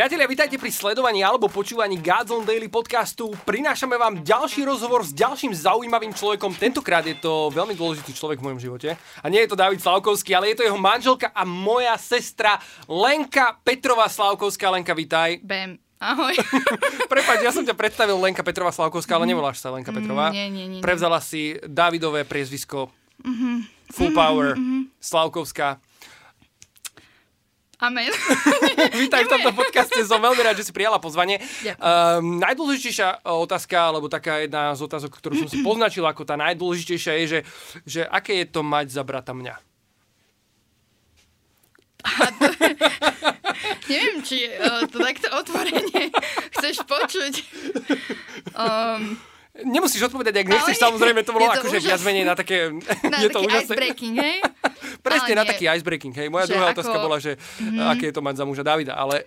Priatelia, vítajte pri sledovaní alebo počúvaní Gods on Daily podcastu. Prinášame vám ďalší rozhovor s ďalším zaujímavým človekom. Tentokrát je to veľmi dôležitý človek v mojom živote. A nie je to David Slavkovský, ale je to jeho manželka a moja sestra Lenka Petrová Slavkovská. Lenka, vítaj. Bam. Ahoj. Prepač, ja som ťa predstavil Lenka Petrová Slavkovská, ale nevoláš sa Lenka Petrová. Mm, nie, nie, nie. Prevzala si Davidové priezvisko. Mm-hmm. Full power. Mm-hmm. Slavkovská. Amen. Vítaj v tomto podcaste, som veľmi rád, že si prijala pozvanie. Ďakujem. Um, najdôležitejšia otázka, alebo taká jedna z otázok, ktorú som si poznačil ako tá najdôležitejšia je, že, že aké je to mať za brata mňa? Neviem, či uh, to takto otvorene chceš počuť. Um, Nemusíš odpovedať, ak nechceš, Ale samozrejme, to bolo akože viac menej na také... na je to taký icebreaking, hej? Presne, Ale na nie. taký icebreaking, hej. Moja Že druhá ako- otázka bola, že mm-hmm. aké je to mať za muža Davida, ale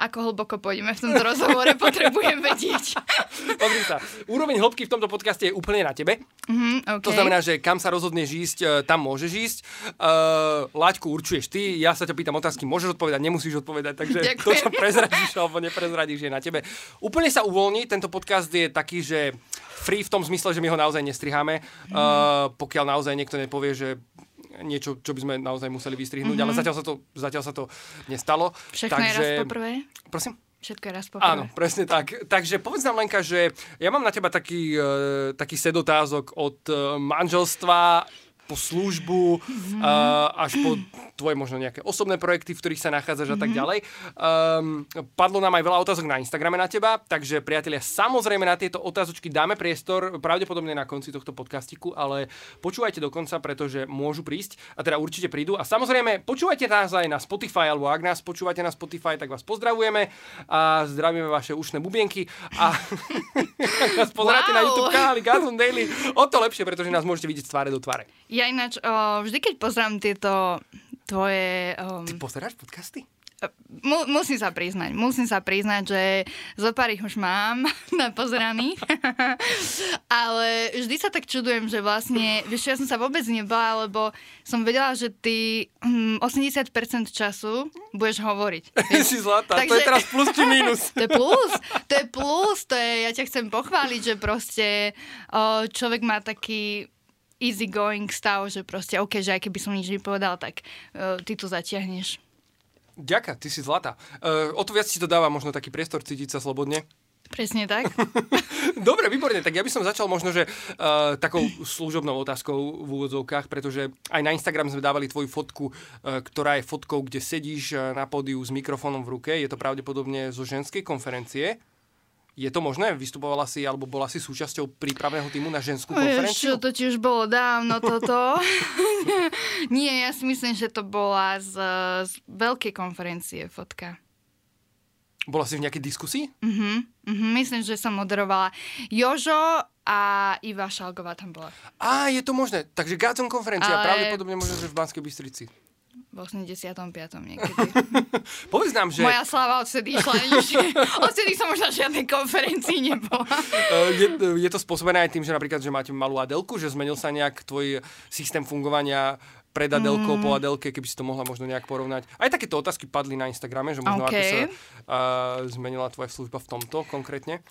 Ako hlboko pôjdeme v tomto rozhovore, potrebujem vedieť. pozri sa, úroveň hĺbky v tomto podcaste je úplne na tebe. Mhm, okay. To znamená, že kam sa rozhodneš ísť, e, tam môžeš ísť. Uh, Láďku určuješ ty, ja sa ťa pýtam otázky, môžeš odpovedať, nemusíš odpovedať, takže Ďakujem. to, čo prezradíš alebo neprezradíš, je na tebe. Úplne sa uvoľní, tento podcast je taký, že free v tom zmysle, že my ho naozaj nestriháme, Mhm. uh, pokiaľ naozaj niekto nepovie, že niečo, čo by sme naozaj museli vystrihnúť, ale zatiaľ sa to, zatiaľ sa to nestalo. Mhm. Všetko je raz poprvé? Prosím? Všetko je raz poprvé. Áno, presne tak. Takže povedz nám Lenka, že ja mám na teba taký, uh, taký set otázok od uh, manželstva po službu uh, až po tvoje možno nejaké osobné projekty, v ktorých sa nachádzaš a tak ďalej. Um, padlo nám aj veľa otázok na Instagrame na teba, takže priatelia, samozrejme na tieto otázočky dáme priestor, pravdepodobne na konci tohto podcastiku, ale počúvajte do konca, pretože môžu prísť a teda určite prídu. A samozrejme, počúvajte nás aj na Spotify, alebo ak nás počúvate na Spotify, tak vás pozdravujeme a zdravíme vaše ušné bubienky a nás pozeráte na Wow. YouTube kanáli Gazon Daily, o to lepšie, pretože nás môžete vidieť z tváre do tváre. Ja ináč, o, vždy keď pozrám tieto tvoje... Um, Ty pozeráš podcasty? mu, musím sa priznať, musím sa priznať, že zo pár ich už mám napozeraných. Ale vždy sa tak čudujem, že vlastne, vieš, ja som sa vôbec nebala, lebo som vedela, že ty hm, 80% času budeš hovoriť. si zlatá, to je Takže- teraz plus či mínus. To je plus, to je plus, to je, ja ťa chcem pochváliť, že proste o, človek má taký easy going stav, že proste OK, že aj keby som nič nepovedal, tak o, ty to zatiahneš. Ďaká, ty si zlatá. Uh, o to viac ti to dáva možno taký priestor cítiť sa slobodne. Presne tak. Dobre, výborne, tak ja by som začal možno, že uh, takou služobnou otázkou v úvodzovkách, pretože aj na Instagram sme dávali tvoju fotku, uh, ktorá je fotkou, kde sedíš uh, na pódiu s mikrofónom v ruke. Je to pravdepodobne zo ženskej konferencie. Je to možné? Vystupovala si alebo bola si súčasťou prípravného týmu na ženskú Vieš, čo, konferenciu? to ti už bolo dávno toto. Nie, ja si myslím, že to bola z, z veľkej konferencie fotka. Bola si v nejakej diskusii? Mhm, mhm, myslím, že som moderovala Jožo a Iva Šalgová tam bola. Á, je to možné. Takže Gádzon konferencia, Ale- pravdepodobne možno, že v Banskej Bystrici. V 85. niekedy. Povedz nám, že... Moja sláva odvtedy išla nižšie. Odvtedy som už na žiadnej konferencii nebola. Eh, je, je to spôsobené aj tým, že napríklad, že máte malú Adelku, že zmenil sa nejak tvoj systém fungovania pred Adelkou, Mm. po Adelke, keby si to mohla možno nejak porovnať. Aj takéto otázky padli na Instagrame, že možno OK. ako sa uh, zmenila tvoja služba v tomto konkrétne.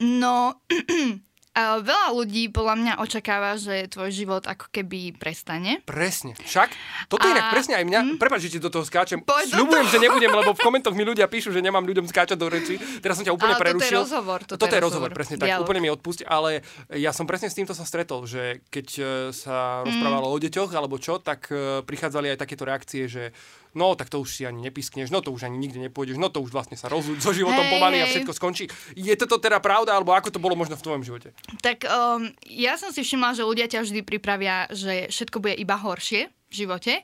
No, veľa ľudí podľa mňa očakáva, že tvoj život ako keby prestane. Presne. Však? Toto A- inak presne aj mňa. Mm. Prepač, že ti do toho skáčem. Poď Sľubujem, že nebudem, lebo v komentoch mi ľudia píšu, že nemám ľuďom skáčať do reči. Teraz som ťa úplne Ale toto je prerušil. rozhovor, toto toto je rozhovor, rozhovor. presne tak. Dialog. Úplne mi odpusť, ale ja som presne s týmto sa stretol, že keď e, sa rozprávalo o deťoch alebo čo, tak e, prichádzali aj takéto reakcie, že no, tak to už si ani nepiskneš, no to už ani nikde nepôjdeš, no to už vlastne sa rozlúď so životom Hej, pomaly a hej. všetko skončí. Je toto teda pravda, alebo ako to bolo možno v tvojom živote? Tak um, ja som si všimla, že ľudia ťa vždy pripravia, že všetko bude iba horšie v živote.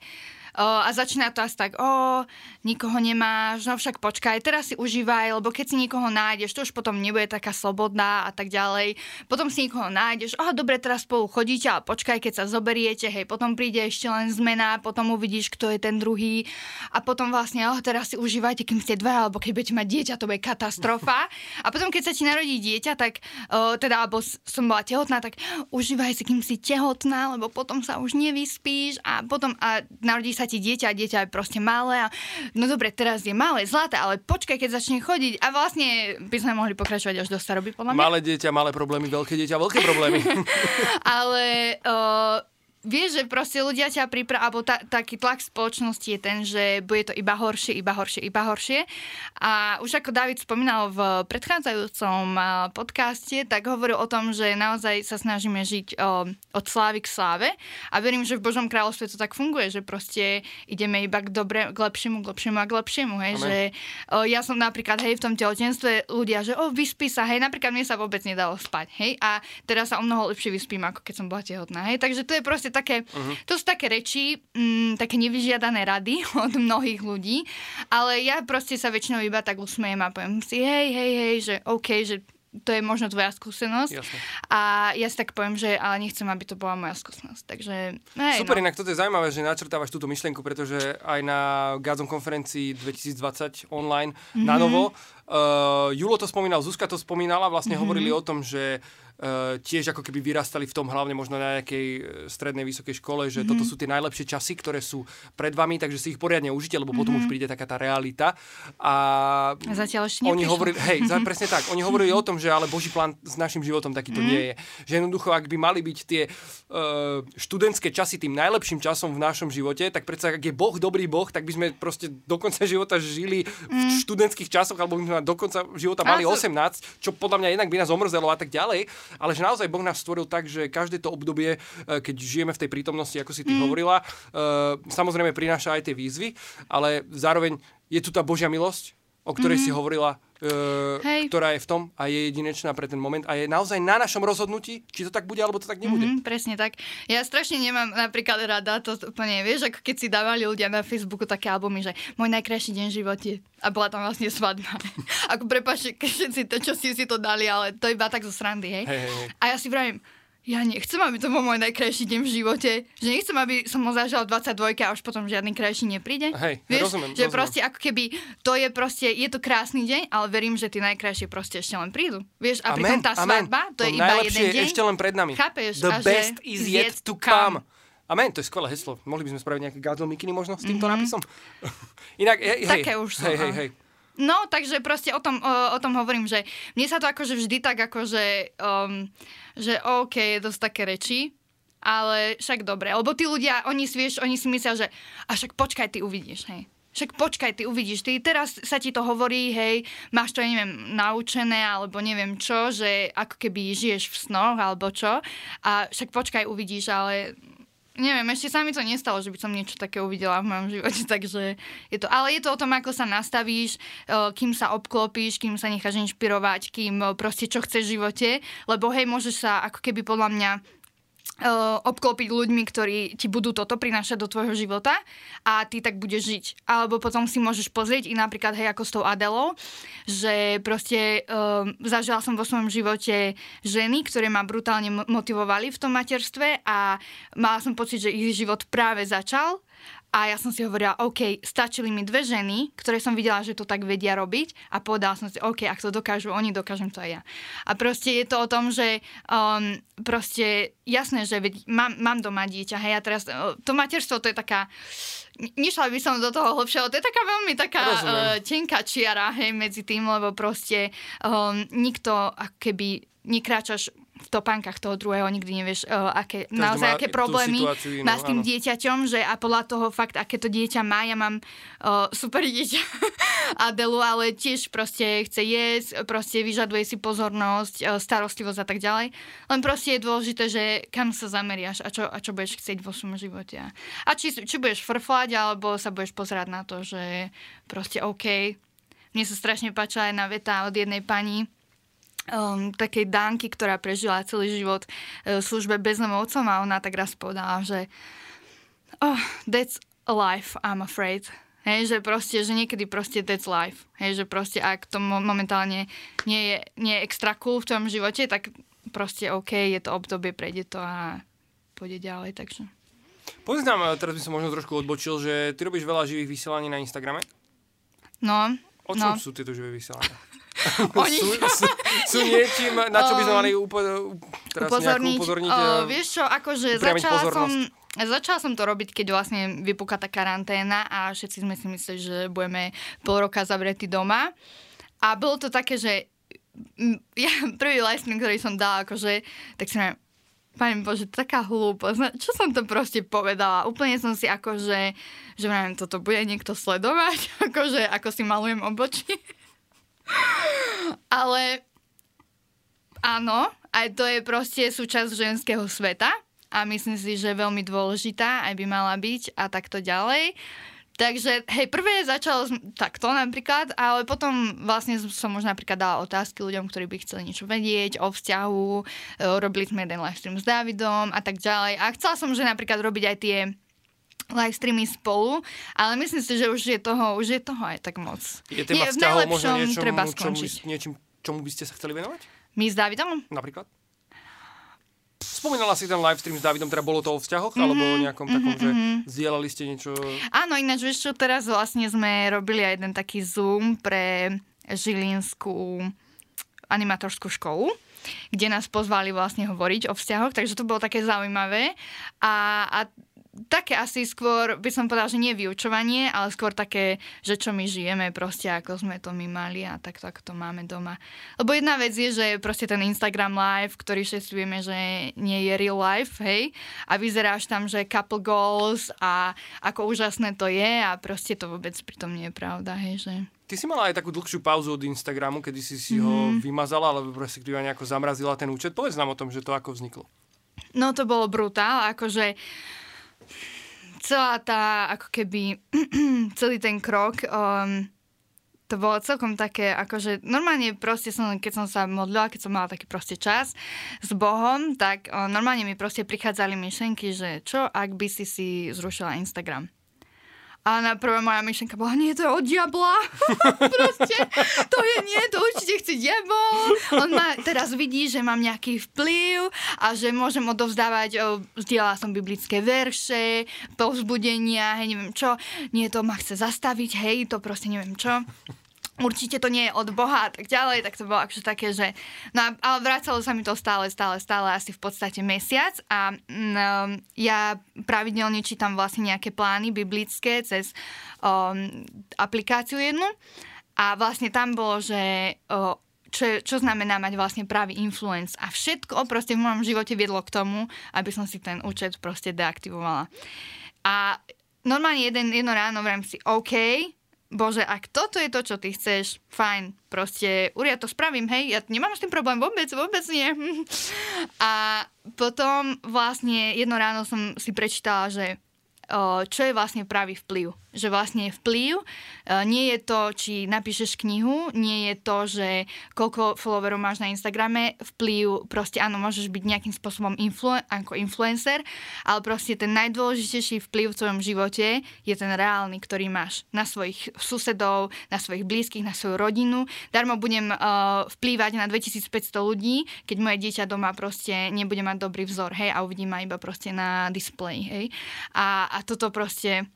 A začína to asi tak, o, nikoho nemáš, no však počkaj, teraz si užívaj, lebo keď si niekoho nájdeš, to už potom nebude taká slobodná a tak ďalej. Potom si niekoho nájdeš, o, dobre, teraz spolu chodíte, ale počkaj, keď sa zoberiete, hej, potom príde ešte len zmena, potom uvidíš, kto je ten druhý a potom vlastne, o, teraz si užívajte, kým ste dva, alebo keď budete mať dieťa, to bude katastrofa. A potom, keď sa ti narodí dieťa, tak, o, teda, alebo som bola tehotná, tak užívaj si, kým si tehotná, lebo potom sa už nevyspíš a potom a narodí sa ti dieťa, dieťa je proste malé a no dobre, teraz je malé, zlaté, ale počkaj, keď začne chodiť a vlastne by sme mohli pokračovať až do staroby, podľa mňa. Malé dieťa, malé problémy, veľké dieťa, veľké problémy. ale uh, vieš, že proste ľudia ťa pripravujú, alebo ta, taký tlak spoločnosti je ten, že bude to iba horšie, iba horšie, iba horšie. A už ako David spomínal v predchádzajúcom podcaste, tak hovoril o tom, že naozaj sa snažíme žiť o, od slávy k sláve. A verím, že v Božom kráľovstve to tak funguje, že proste ideme iba k, dobre, k lepšiemu, k lepšiemu a k lepšiemu. Hej, že o, ja som napríklad, hej, v tom tehotenstve ľudia, že o, vyspí sa, hej, napríklad mne sa vôbec nedalo spať, hej, a teraz sa o mnoho lepšie vyspím, ako keď som bola tehotná, hej, takže to je proste proste také, uh-huh. to sú také reči, mm, také nevyžiadané rady od mnohých ľudí, ale ja proste sa väčšinou iba tak usmejem a poviem si, hej, hej, hej, že OK, že to je možno tvoja skúsenosť. Jasne. A ja si tak poviem, že ale nechcem, aby to bola moja skúsenosť. Takže, hej, Super, no. inak toto je zaujímavé, že načrtávaš túto myšlienku, pretože aj na Gazom konferencii 2020 online mm-hmm. na novo, uh, Julo to spomínal, Zuzka to spomínala, vlastne mm-hmm. hovorili o tom, že Uh, tiež ako keby vyrastali v tom hlavne možno na nejakej e, strednej vysokej škole, že mm-hmm. toto sú tie najlepšie časy, ktoré sú pred vami, takže si ich poriadne užite, lebo mm-hmm. potom už mhm. príde taká tá realita. A Zatiaľ ešte oni hovorili, hej, presne tak, oni hovorili o tom, že ale Boží plán s našim životom takýto mm-hmm. nie je. Že jednoducho, ak by mali byť tie uh, študentské časy tým najlepším časom v našom živote, tak predsa ak je Boh dobrý Boh, tak by sme proste do konca života žili v mhm. študentských časoch, alebo by sme do konca života mali 18, čo podľa mňa inak by nás omrzelo a tak ďalej ale že naozaj Boh nás stvoril tak, že každé to obdobie, e, keď žijeme v tej prítomnosti, ako si ty mm. hovorila, e, samozrejme prináša aj tie výzvy, ale zároveň je tu tá Božia milosť, o ktorej mm-hmm. si hovorila, uh, ktorá je v tom a je jedinečná pre ten moment a je naozaj na našom rozhodnutí, či to tak bude, alebo to tak nebude. Mm-hmm, presne tak. Ja strašne nemám napríklad rada to úplne, vieš, ako keď si dávali ľudia na Facebooku také albumy, že môj najkrajší deň v živote a bola tam vlastne svadba. ako prepáčte, všetci to, čo si si to dali, ale to iba tak zo srandy, hej. Hey, hey. A ja si vravím, ja nechcem, aby to bol môj najkrajší deň v živote. Že nechcem, aby som ho zažil 22 a už potom žiadny krajší nepríde. Hej, Vieš, rozumiem, že rozumiem. proste ako keby to je proste, je to krásny deň, ale verím, že tí najkrajšie proste ešte len prídu. Vieš, a pritom tá svadba, to, to je iba jeden deň. ešte len pred nami. Chápeš? The a best is yet, to come. Amen, to je skvelé heslo. Mohli by sme spraviť nejaké gadlo mikiny možno s týmto mm-hmm. nápisom? Inak, hej, Také už sú. Hej, hej, hej. No, takže proste o tom, o, o tom hovorím, že mne sa to akože vždy tak akože, um, že OK, je dosť také reči, ale však dobre, lebo tí ľudia, oni si, vieš, oni si myslia, že a však počkaj, ty uvidíš, hej. Však počkaj, ty uvidíš, ty teraz sa ti to hovorí, hej, máš to, neviem, naučené, alebo neviem čo, že ako keby žiješ v snoch, alebo čo. A však počkaj, uvidíš, ale Neviem, ešte sa mi to nestalo, že by som niečo také uvidela v mojom živote, takže je to, ale je to o tom, ako sa nastavíš, kým sa obklopíš, kým sa necháš inšpirovať, kým proste čo chceš v živote, lebo hej, môžeš sa ako keby podľa mňa obklopiť ľuďmi, ktorí ti budú toto prinášať do tvojho života a ty tak budeš žiť. Alebo potom si môžeš pozrieť i napríklad, hej, ako s tou Adelou, že proste uh, zažila som vo svojom živote ženy, ktoré ma brutálne motivovali v tom materstve a mala som pocit, že ich život práve začal a ja som si hovorila, OK, stačili mi dve ženy, ktoré som videla, že to tak vedia robiť a povedala som si, OK, ak to dokážu oni, dokážem to aj ja. A proste je to o tom, že um, proste jasné, že mám, mám doma dieťa, hej, a teraz uh, to materstvo to je taká nešla by som do toho hlbšie, ale to je taká veľmi taká uh, tenká čiara, hej, medzi tým, lebo proste um, nikto, ako keby nekráčaš v topánkach toho druhého, nikdy nevieš, uh, aké, Každý naozaj aké problémy má s tým áno. dieťaťom, že a podľa toho fakt, aké to dieťa má, ja mám uh, super dieťa Adelu, ale tiež proste chce jesť, proste vyžaduje si pozornosť, uh, starostlivosť a tak ďalej. Len proste je dôležité, že kam sa zameriaš a čo, a čo budeš chcieť vo svojom živote. A či, či budeš frflať, alebo sa budeš pozerať na to, že proste OK. Mne sa strašne páčila jedna veta od jednej pani, um, takej Dánky, ktorá prežila celý život uh, v službe bezdomovcom a ona tak raz povedala, že oh, that's life, I'm afraid. Hej, že proste, že niekedy proste that's life. Hej, že proste ak to momentálne nie je, nie je extra cool v tvojom živote, tak proste OK, je to obdobie, prejde to a pôjde ďalej, takže. Povedz nám, teraz by som možno trošku odbočil, že ty robíš veľa živých vysielaní na Instagrame. No. O čom no. sú tieto živé vysielania? Oni... sú, sú, sú niečím, na čo by sme mali upo- teraz upozorniť? upozorniť uh, vieš čo, akože začala som, Začala som to robiť, keď vlastne vypúka tá karanténa a všetci sme si mysleli, že budeme pol roka zavretí doma. A bolo to také, že ja prvý livestream, ktorý som dala, akože, tak si neviem, Pane Bože, taká hlúposť. Čo som to proste povedala? Úplne som si akože, že neviem, toto bude niekto sledovať, akože ako si malujem obočí. Ale áno, aj to je proste súčasť ženského sveta a myslím si, že veľmi dôležitá, aj by mala byť a takto ďalej. Takže, hej, prvé začalo takto napríklad, ale potom vlastne som už napríklad dala otázky ľuďom, ktorí by chceli niečo vedieť o vzťahu, e, robili sme jeden livestream s Davidom a tak ďalej. A chcela som, že napríklad robiť aj tie live streamy spolu, ale myslím si, že už je toho, už je toho aj tak moc. Je téma vzťahov možno niečom, treba čomu, niečím, čomu by ste sa chceli venovať? My s Davidom? Napríklad? Spomínala si ten live stream s Davidom, teda bolo to o vzťahoch, mm-hmm, alebo o nejakom mm-hmm, takom, že mm-hmm. zdieľali ste niečo? Áno, ináč vieš čo, teraz vlastne sme robili aj jeden taký Zoom pre Žilinskú animatorskú školu kde nás pozvali vlastne hovoriť o vzťahoch, takže to bolo také zaujímavé. A, a také asi skôr, by som povedala, že nie vyučovanie, ale skôr také, že čo my žijeme proste, ako sme to my mali a takto, ako to máme doma. Lebo jedna vec je, že proste ten Instagram live, ktorý vieme, že nie je real life, hej, a vyzeráš tam, že couple goals a ako úžasné to je a proste to vôbec pritom nie je pravda, hej, že... Ty si mala aj takú dlhšiu pauzu od Instagramu, kedy si si mm. ho mhm. vymazala, alebo proste nejako zamrazila ten účet. Povedz nám o tom, že to ako vzniklo. No to bolo brutál, akože celá tá, ako keby, celý ten krok, um, to bolo celkom také, akože normálne proste som, keď som sa modlila, keď som mala taký proste čas s Bohom, tak o, normálne mi proste prichádzali myšlenky, že čo ak by si si zrušila Instagram. A na prvá moja myšlenka bola, nie, to je od diabla. Proste, to je nie, to určite chce diabol. On ma teraz vidí, že mám nejaký vplyv a že môžem odovzdávať, vzdielala som biblické verše, povzbudenia, hej, neviem čo. Nie, to ma chce zastaviť, hej, to proste neviem čo určite to nie je od Boha a tak ďalej, tak to bolo akože také, že... No ale vracalo sa mi to stále, stále, stále asi v podstate mesiac a um, ja pravidelne čítam vlastne nejaké plány biblické cez um, aplikáciu jednu a vlastne tam bolo, že uh, čo, čo znamená mať vlastne pravý influence. A všetko proste v mojom živote viedlo k tomu, aby som si ten účet proste deaktivovala. A normálne jeden, jedno ráno vrem si, OK, Bože, ak toto je to, čo ty chceš, fajn, proste, ja to spravím, hej, ja nemám s tým problém vôbec, vôbec nie. A potom vlastne jedno ráno som si prečítala, že čo je vlastne pravý vplyv. Že vlastne vplyv nie je to, či napíšeš knihu, nie je to, že koľko followerov máš na Instagrame, vplyv, proste áno, môžeš byť nejakým spôsobom influ- ako influencer, ale proste ten najdôležitejší vplyv v tvojom živote je ten reálny, ktorý máš na svojich susedov, na svojich blízkych, na svoju rodinu. Darmo budem uh, vplývať na 2500 ľudí, keď moje dieťa doma proste nebude mať dobrý vzor, hej, a uvidí ma iba proste na displeji, hej. A, a toto proste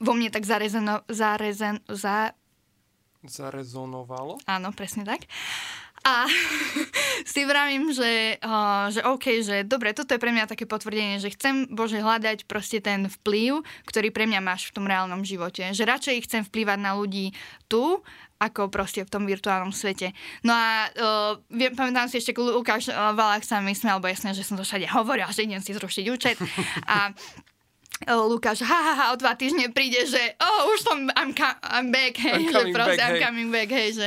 vo mne tak zarezeno, zarezen, za... Zarezonovalo? Áno, presne tak. A si vravím, že, uh, že OK, že dobre, toto je pre mňa také potvrdenie, že chcem, Bože, hľadať proste ten vplyv, ktorý pre mňa máš v tom reálnom živote. Že radšej chcem vplývať na ľudí tu, ako proste v tom virtuálnom svete. No a uh, viem, pamätám si ešte, Lukáš uh, Valák sa mi smial, lebo jasne, že som to všade hovorila, že idem si zrušiť účet. A Lukáš, ha, ha, ha, o dva týždne príde, že oh, už som, I'm, ca- I'm back, hej, I'm že proste, back, I'm hej. coming back, hej, že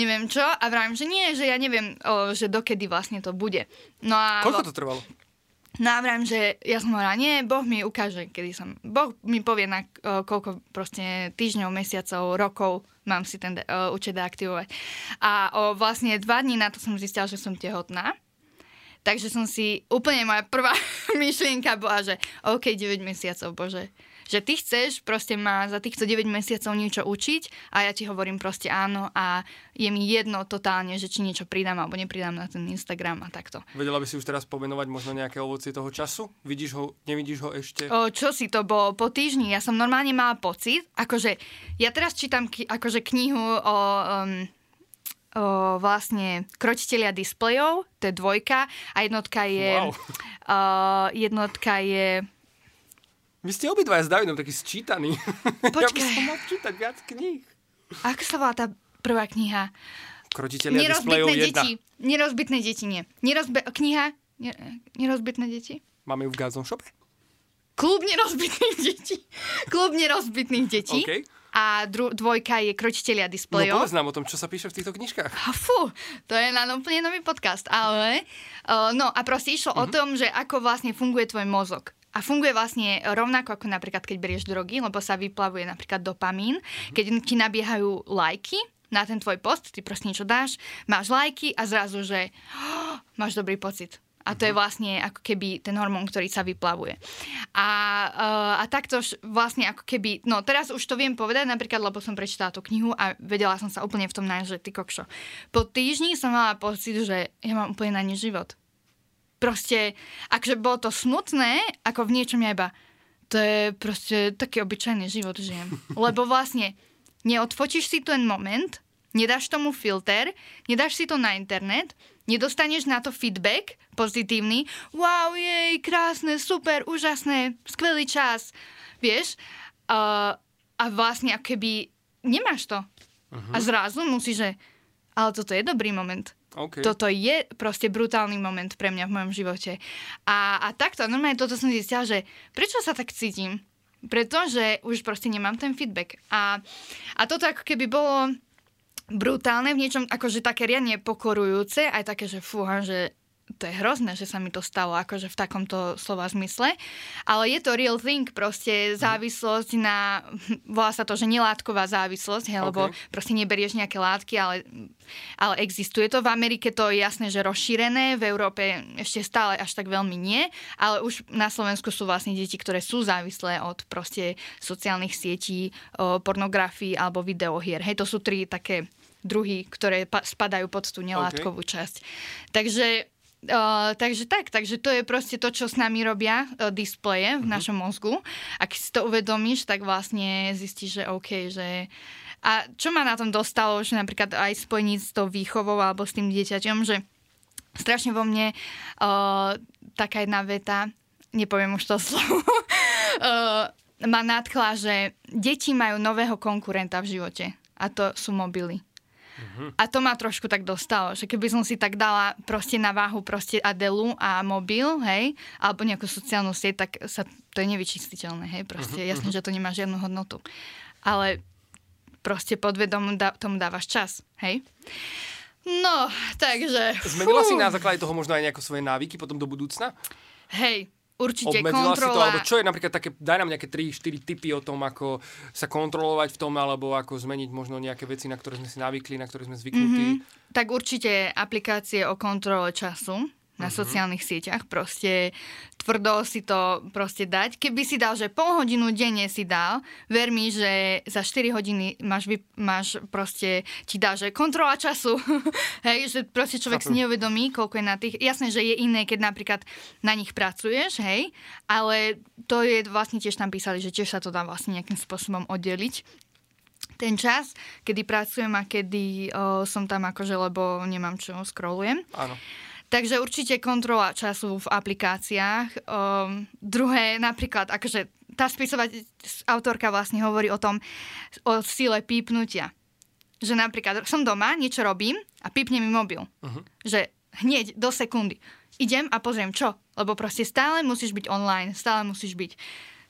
neviem čo. A vravím, že nie, že ja neviem, o, že dokedy vlastne to bude. No a... Koľko to trvalo? No a vravím, že ja som hovorila, nie, Boh mi ukáže, kedy som, Boh mi povie na o, koľko proste týždňov, mesiacov, rokov mám si ten uh, účet deaktivovať. A o, vlastne dva dní na to som zistila, že som tehotná. Takže som si, úplne moja prvá myšlienka bola, že OK, 9 mesiacov, bože. Že ty chceš proste ma za týchto 9 mesiacov niečo učiť a ja ti hovorím proste áno a je mi jedno totálne, že či niečo pridám alebo nepridám na ten Instagram a takto. Vedela by si už teraz pomenovať možno nejaké ovocie toho času? Vidíš ho, nevidíš ho ešte? O, čo si to bolo po týždni? Ja som normálne mala pocit, akože ja teraz čítam akože knihu o um, o, vlastne kročiteľia displejov, to je dvojka a jednotka je, wow. o, jednotka je Vy ste obidvaja s Davidom taký sčítaný. Ja by Počkaj. som mal čítať viac kníh. Ako sa volá tá prvá kniha? Displejov Nerozbitné 1. deti. Nerozbitné deti, nie. Nerozbe- kniha? Ne- Nerozbitné deti? Máme ju v Gazon shope? Klub nerozbitných detí. Klub nerozbitných detí. OK. A dru- dvojka je Kročiteľia No displejov. povedz nám o tom, čo sa píše v týchto knižkách. A fú, to je na úplne nový podcast, ale uh, no a proste išlo Mhm. uh-huh. o tom, že ako vlastne funguje tvoj mozog. A funguje vlastne rovnako ako napríklad, keď berieš drogy, lebo sa vyplavuje napríklad dopamín, Mhm. keď ti nabiehajú lajky na ten tvoj post, ty proste niečo dáš, máš lajky a zrazu, že oh, máš dobrý pocit. A to je Mhm. vlastne ako keby ten hormón, ktorý sa vyplavuje. A, uh, a takto vlastne ako keby, no teraz už to viem povedať napríklad, lebo som prečítala tú knihu a vedela som sa úplne v tom nájsť, že ty kokšo. Po týždni som mala pocit, že ja mám úplne na ne život. Proste, akže bolo to smutné, ako v niečom ja iba, to je proste taký obyčajný život žijem. Lebo vlastne neodfotíš si ten moment, nedáš tomu filter, nedáš si to na internet, nedostaneš na to feedback pozitívny, wow, jej, krásne, super, úžasné, skvelý čas, vieš? Uh, a vlastne ako keby nemáš to. Uh-huh. A zrazu musíš, že ale toto je dobrý moment. OK. Toto je proste brutálny moment pre mňa v mojom živote. A, a takto, normálne toto som zistila, že prečo sa tak cítim? Pretože už proste nemám ten feedback. A, a toto ako keby bolo brutálne v niečom, akože také riadne pokorujúce, aj také, že fúha, že to je hrozné, že sa mi to stalo, akože v takomto slova zmysle. Ale je to real thing, proste závislosť na, volá sa to, že nelátková závislosť, hej, lebo OK. proste neberieš nejaké látky, ale, ale existuje to. V Amerike to je jasné, že rozšírené, v Európe ešte stále až tak veľmi nie, ale už na Slovensku sú vlastne deti, ktoré sú závislé od proste sociálnych sietí, pornografii alebo videohier. Hej, to sú tri také druhy, ktoré pa- spadajú pod tú nelátkovú časť. Takže Uh, takže tak, takže to je proste to, čo s nami robia uh, displeje v našom mozgu. Ak si to uvedomíš, tak vlastne zistíš, že OK, že... A čo ma na tom dostalo, že napríklad aj spojniť s tou výchovou alebo s tým dieťaťom, že strašne vo mne uh, taká jedna veta, nepoviem už to slovo, uh, ma nadchla, že deti majú nového konkurenta v živote a to sú mobily. A to ma trošku tak dostalo, že keby som si tak dala proste na váhu proste Adelu a mobil, hej, alebo nejakú sociálnu sieť, tak sa, to je nevyčistiteľné, hej, proste jasne, že to nemá žiadnu hodnotu. Ale proste podvedom da, tomu dávaš čas, hej. No, takže... Zmenila fú, si na základe toho možno aj nejaké svoje návyky potom do budúcna? Hej, určite Obmedzila si to? kontrola... Alebo čo je napríklad také, daj nám nejaké 3-4 tipy o tom, ako sa kontrolovať v tom, alebo ako zmeniť možno nejaké veci, na ktoré sme si navykli, na ktoré sme zvyknutí. Mhm. Tak určite aplikácie o kontrole času na Mhm. sociálnych sieťach. Proste tvrdo si to proste dať. Keby si dal, že pol hodinu denne si dal, ver mi, že za 4 hodiny máš, vy, máš proste, ti dá, že kontrola času. Hej, že proste človek si Chápem. neuvedomí, koľko je na tých. Jasné, že je iné, keď napríklad na nich pracuješ, hej, ale to je vlastne tiež tam písali, že tiež sa to dá vlastne nejakým spôsobom oddeliť ten čas, kedy pracujem a kedy o, som tam akože, lebo nemám čo, scrollujem. Áno. Takže určite kontrola času v aplikáciách. Um, druhé, napríklad, akože tá spisovať autorka vlastne hovorí o tom, o sile pípnutia. Že napríklad som doma, niečo robím a pípne mi mobil. Uh-huh. Že hneď, do sekundy. Idem a pozriem, čo? Lebo proste stále musíš byť online, stále musíš byť.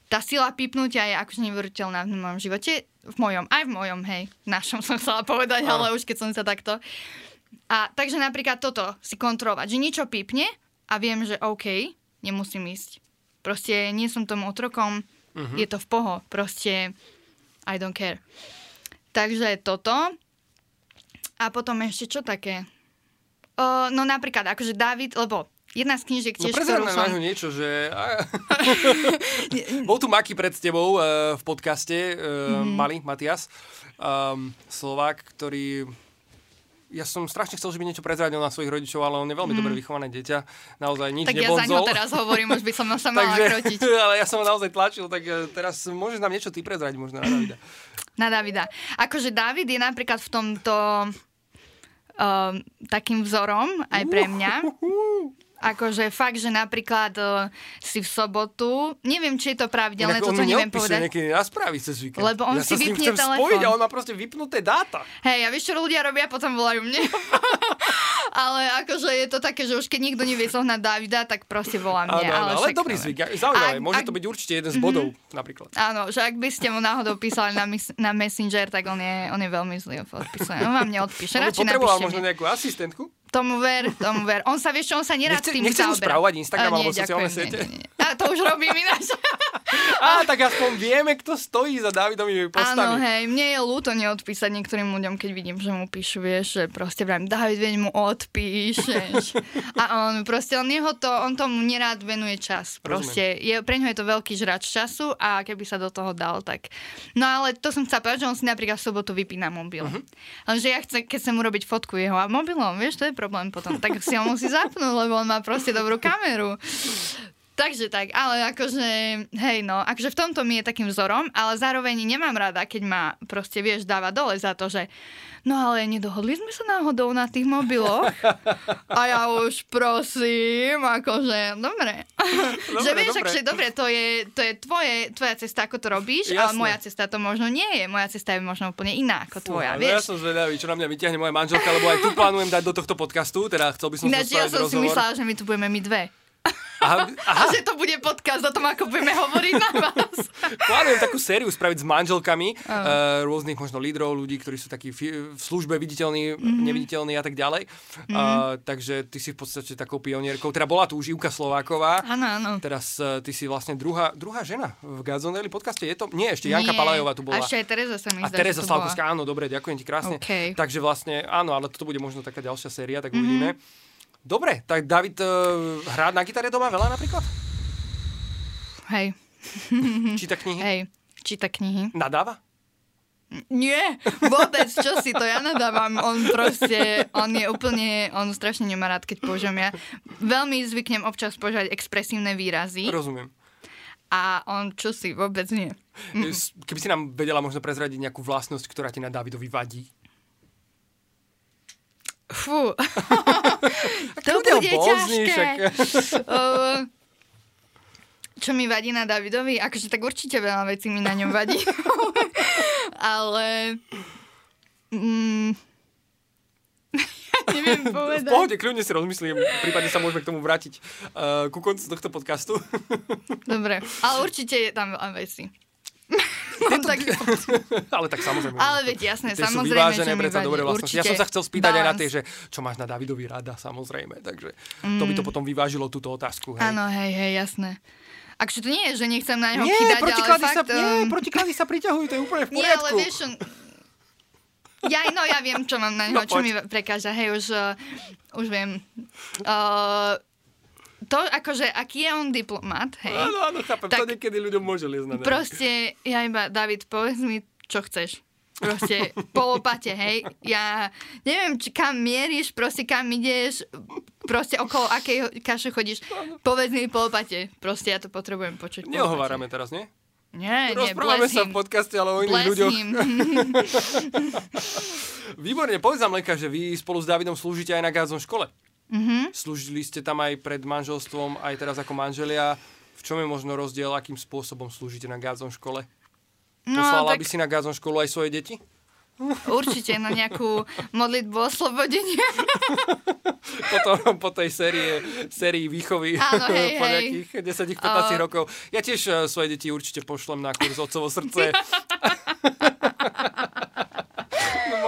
Tá sila pípnutia je akože neveriteľná v mojom živote. V mojom, aj v mojom, hej. V našom som chcela povedať, ale už keď som sa takto... A takže napríklad toto si kontrolovať, že niečo pípne a viem, že OK, nemusím ísť. Proste nie som tomu otrokom, uh-huh. je to v poho, proste I don't care. Takže toto. A potom ešte čo také? O, no napríklad, akože David, lebo jedna z knížiek No tiež, prezrad ktorú som... niečo, že... Bol tu Maki pred tebou uh, v podcaste, uh, mm-hmm. Mali, Matias, um, Slovák, ktorý... Ja som strašne chcel, že by niečo prezradil na svojich rodičov, ale on je veľmi mm. dobre vychované dieťa. Naozaj nič Tak ja za ňo nebonzol. teraz hovorím, už by som sa mala krotiť. ale ja som ho naozaj tlačil, tak eh, teraz môžeš nám niečo ty prezradiť možno na Davida. Na Davida. Akože David je napríklad v tomto um, takým vzorom aj pre mňa. Akože fakt, že napríklad uh, si v sobotu, neviem, či je to pravidelné, Inak toto neviem povedať. niekedy na správy cez víkend. Lebo on ja si vypne telefón. spojiť a on má proste vypnuté dáta. Hej, a vieš, čo ľudia robia, potom volajú mne. ale akože je to také, že už keď nikto nevie zohnať Davida, tak proste volá mne. áno, ale, ale však, dobrý zvyk, zaujímavé. Ak- Môže ak- to byť určite jeden z bodov, napríklad. Áno, že ak by ste mu náhodou písali na, mis- na Messenger, tak on je, on je veľmi zlý v odpise. On vám neodpíše. Radšej potreboval možno nejakú asistentku. Tomu ver, tomu ver. On sa, vieš čo, on sa nerád Nechce- tým mu zaoberá. spravovať Instagram A nie, alebo sociálne ďakujem, siete? Nie, nie, nie. A to už robím ináč. Á, tak aspoň vieme, kto stojí za Davidovými Áno, postami. hej, mne je ľúto neodpísať niektorým ľuďom, keď vidím, že mu píšu, vieš, že proste vrám, David, veď mu odpíšeš. A on proste, on, jeho to, on tomu nerád venuje čas. Proste, je, pre ňo je to veľký žrač času a keby sa do toho dal, tak... No ale to som chcela povedať, že on si napríklad v sobotu vypína mobil. Uh-huh. Lenže ja chcem, keď chcem urobiť fotku jeho a mobilom, vieš, to je problém potom. Tak si ho musí zapnúť, lebo on má proste dobrú kameru. Takže tak, ale akože, hej no, akože v tomto mi je takým vzorom, ale zároveň nemám rada, keď ma proste, vieš, dáva dole za to, že no ale nedohodli sme sa náhodou na tých mobiloch. A ja už prosím, akože, dobre. Dobre, že vieš, dobre. akože, dobre, to je, to je tvoje, tvoja cesta, ako to robíš, ale Jasné. moja cesta to možno nie je. Moja cesta je možno úplne iná ako Fúha, tvoja, no Ja vieš. som zvedavý, čo na mňa vyťahne moja manželka, lebo aj tu plánujem dať do tohto podcastu, teda chcel by som Ináč ja som si rozhovor. myslela, že my tu budeme my dve. Aha, aha, A že to bude podcast o tom, ako budeme hovoriť na vás. plánujem takú sériu spraviť s manželkami uh, rôznych možno lídrov, ľudí, ktorí sú takí fi- v službe viditeľní, Mhm. neviditeľní a tak ďalej. Uh, takže ty si v podstate takou pionierkou. Teda bola tu už Ivka Slováková. Áno, áno. Teraz uh, ty si vlastne druhá, druhá žena v Gazonelli podcaste. Je to? Nie, ešte Janka Nie. Palajová tu bola. A ešte aj Tereza sa mi A zdá, Tereza že tu Slavkovská, áno, dobre, ďakujem ti krásne. OK. Takže vlastne, áno, ale toto bude možno taká ďalšia séria, tak uvidíme. Dobre, tak David uh, hrá na gitare doma veľa napríklad? Hej, Číta knihy? hej, číta knihy. Nadáva? Nie, vôbec, čo si to ja nadávam. On proste, on je úplne, on strašne nemá rád, keď použijem ja. Veľmi zvyknem občas používať expresívne výrazy Rozumiem. a on čo si, vôbec nie. S- Keby si nám vedela možno prezradiť nejakú vlastnosť, ktorá ti na Davidovi vadí. Fú. to bude ťažké. však. Uh, čo mi vadí na Davidovi? Akože tak určite veľa vecí mi na ňom vadí. Ale... Mm, ja neviem V povedať. pohode, kľudne si rozmyslím, prípadne sa môžeme k tomu vrátiť uh, ku koncu tohto podcastu. Dobre, ale určite je tam veľa vecí. Taký pocit. ale tak samozrejme. Ale to- veď jasné, tie sú samozrejme, vyvážené, že predsa dobré vlastnosti. Ja som sa chcel spýtať aj na Balance. tie, že čo máš na Davidovi rada, samozrejme. Takže to by to potom vyvážilo túto otázku. Hej. Mm. Áno, hej, hej, jasné. Akže to nie je, že nechcem na neho Nie, kýdať, ale protiklady sa, fakt... nie, um, protiklady sa priťahujú, to je úplne v Nie, poriadku. ale vieš. Ja, no ja viem, čo mám na neho, No, čo poď. mi prekáža. Hej, už, uh, už viem. Uh, to, akože, aký je on diplomat, hej. Áno, áno, chápem, to Tak- niekedy ľuďom môže liesť na. Proste, ja iba, David, povedz mi, čo chceš. Proste po lopate, hej. Ja neviem, či kam mieríš, proste kam ideš, proste okolo akej kaše chodíš. Povedz mi po lopate. Proste ja to potrebujem počuť. po Neohovárame teraz, nie? Nie, nie, Rozprávame bless sa him. v podcaste, ale o iných Bless ľuďoch. Výborne, povedz nám Lenka, že vy spolu s Davidom slúžite aj na Gázon škole. Mhm. Slúžili ste tam aj pred manželstvom, aj teraz ako manželia. V čom je možno rozdiel, akým spôsobom slúžite na Gázon škole? No, Poslala tak by si na Gázon školu aj svoje deti? určite na nejakú modlitbu oslobodenia. Potom po tej série, sérii výchovy Áno, hej, po nejakých 10-15 A- rokov. Ja tiež eh, svoje deti určite pošlem na kurz Otcovo srdce.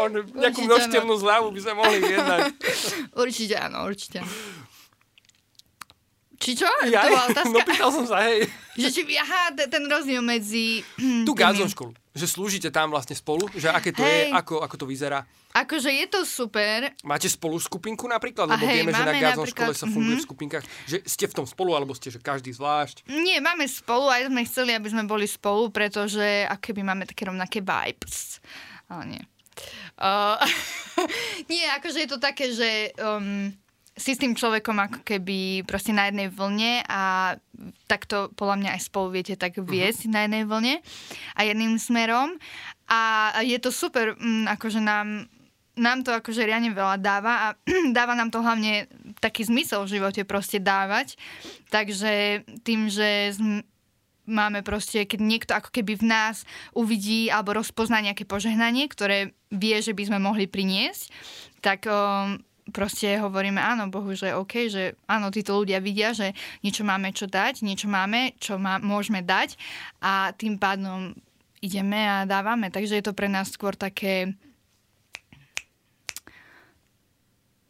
no, možno nejakú Určite množstevnú zľavu by sme mohli vyjednať. Určite áno, určite. Či čo? Ja, to bola otázka. no pýtal som sa, hej. Že či, aha, te- ten rozdiel medzi... Tu tými- Gázon školu. Že slúžite tam vlastne spolu, že aké to je, Hej. ako, ako to vyzerá. Akože je to super. Máte spolu skupinku napríklad? Lebo hej, vieme, že na napríklad- škole sa funguje mhm. v skupinkách. Že ste v tom spolu, alebo ste, že každý zvlášť. Nie, máme spolu, aj sme chceli, aby sme boli spolu, pretože ako keby máme také rovnaké vibes. Ale nie. Uh, nie, akože je to také, že um, si s tým človekom ako keby proste na jednej vlne a takto podľa mňa aj spolu viete tak viesť na jednej vlne a jedným smerom. A je to super, um, akože nám nám to akože riadne veľa dáva a dáva nám to hlavne taký zmysel v živote proste dávať. Takže tým, že máme proste, keď niekto ako keby v nás uvidí alebo rozpozná nejaké požehnanie, ktoré vie, že by sme mohli priniesť, tak um, proste hovoríme áno Bohu, že OK, že áno, títo ľudia vidia, že niečo máme čo dať, niečo máme, čo má, môžeme dať a tým pádom ideme a dávame. Takže je to pre nás skôr také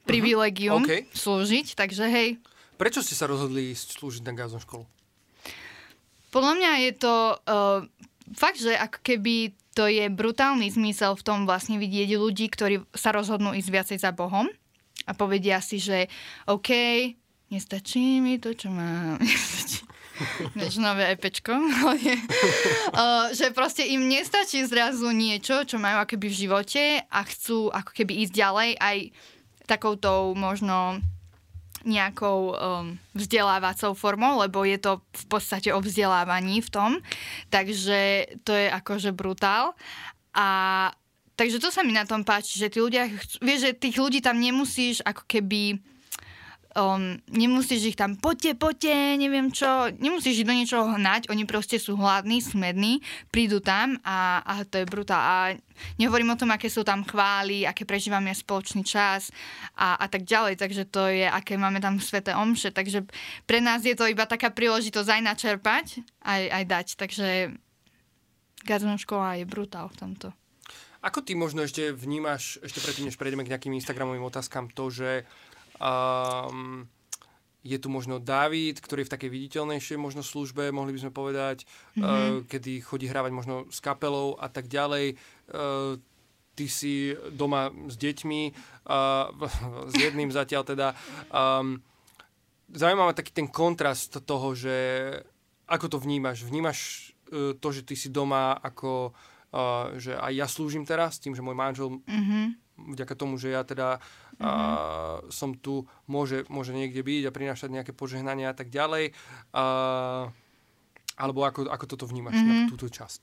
privilegium uh-huh. okay. slúžiť, takže hej. Prečo ste sa rozhodli slúžiť na gáznu školu? Podľa mňa je to uh, fakt, že ako keby to je brutálny zmysel v tom vlastne vidieť ľudí, ktorí sa rozhodnú ísť viacej za Bohom a povedia si, že OK, nestačí mi to, čo mám. Vieš, nové epečko. uh, že proste im nestačí zrazu niečo, čo majú akoby v živote a chcú ako keby ísť ďalej aj takoutou možno nejakou um, vzdelávacou formou, lebo je to v podstate o vzdelávaní v tom. Takže to je akože brutál. A takže to sa mi na tom páči, že tí ľudia, vieš, že tých ľudí tam nemusíš ako keby um, nemusíš ich tam poďte, poďte, neviem čo, nemusíš ich do niečoho hnať, oni proste sú hladní, smední, prídu tam a, a to je brutál. A nehovorím o tom, aké sú tam chvály, aké prežívame spoločný čas a, a tak ďalej, takže to je, aké máme tam sveté omše, takže pre nás je to iba taká príležitosť aj načerpať, aj, aj dať, takže Gazon škola je brutál v tomto. Ako ty možno ešte vnímaš, ešte predtým, než prejdeme k nejakým Instagramovým otázkam, to, že Um, je tu možno David, ktorý je v takej viditeľnejšej možno službe, mohli by sme povedať, mm-hmm. uh, kedy chodí hrávať možno s kapelou a tak ďalej. Uh, ty si doma s deťmi, uh, s jedným zatiaľ teda. Um, zaujímavý taký ten kontrast toho, že ako to vnímaš? Vnímaš uh, to, že ty si doma ako, uh, že aj ja slúžim teraz, tým, že môj manžel mm-hmm vďaka tomu, že ja teda mm-hmm. A, mhm. som tu, môže, môže niekde byť a prinášať nejaké požehnania a tak ďalej. A, alebo ako, ako toto vnímaš mm-hmm. na mhm. túto časť?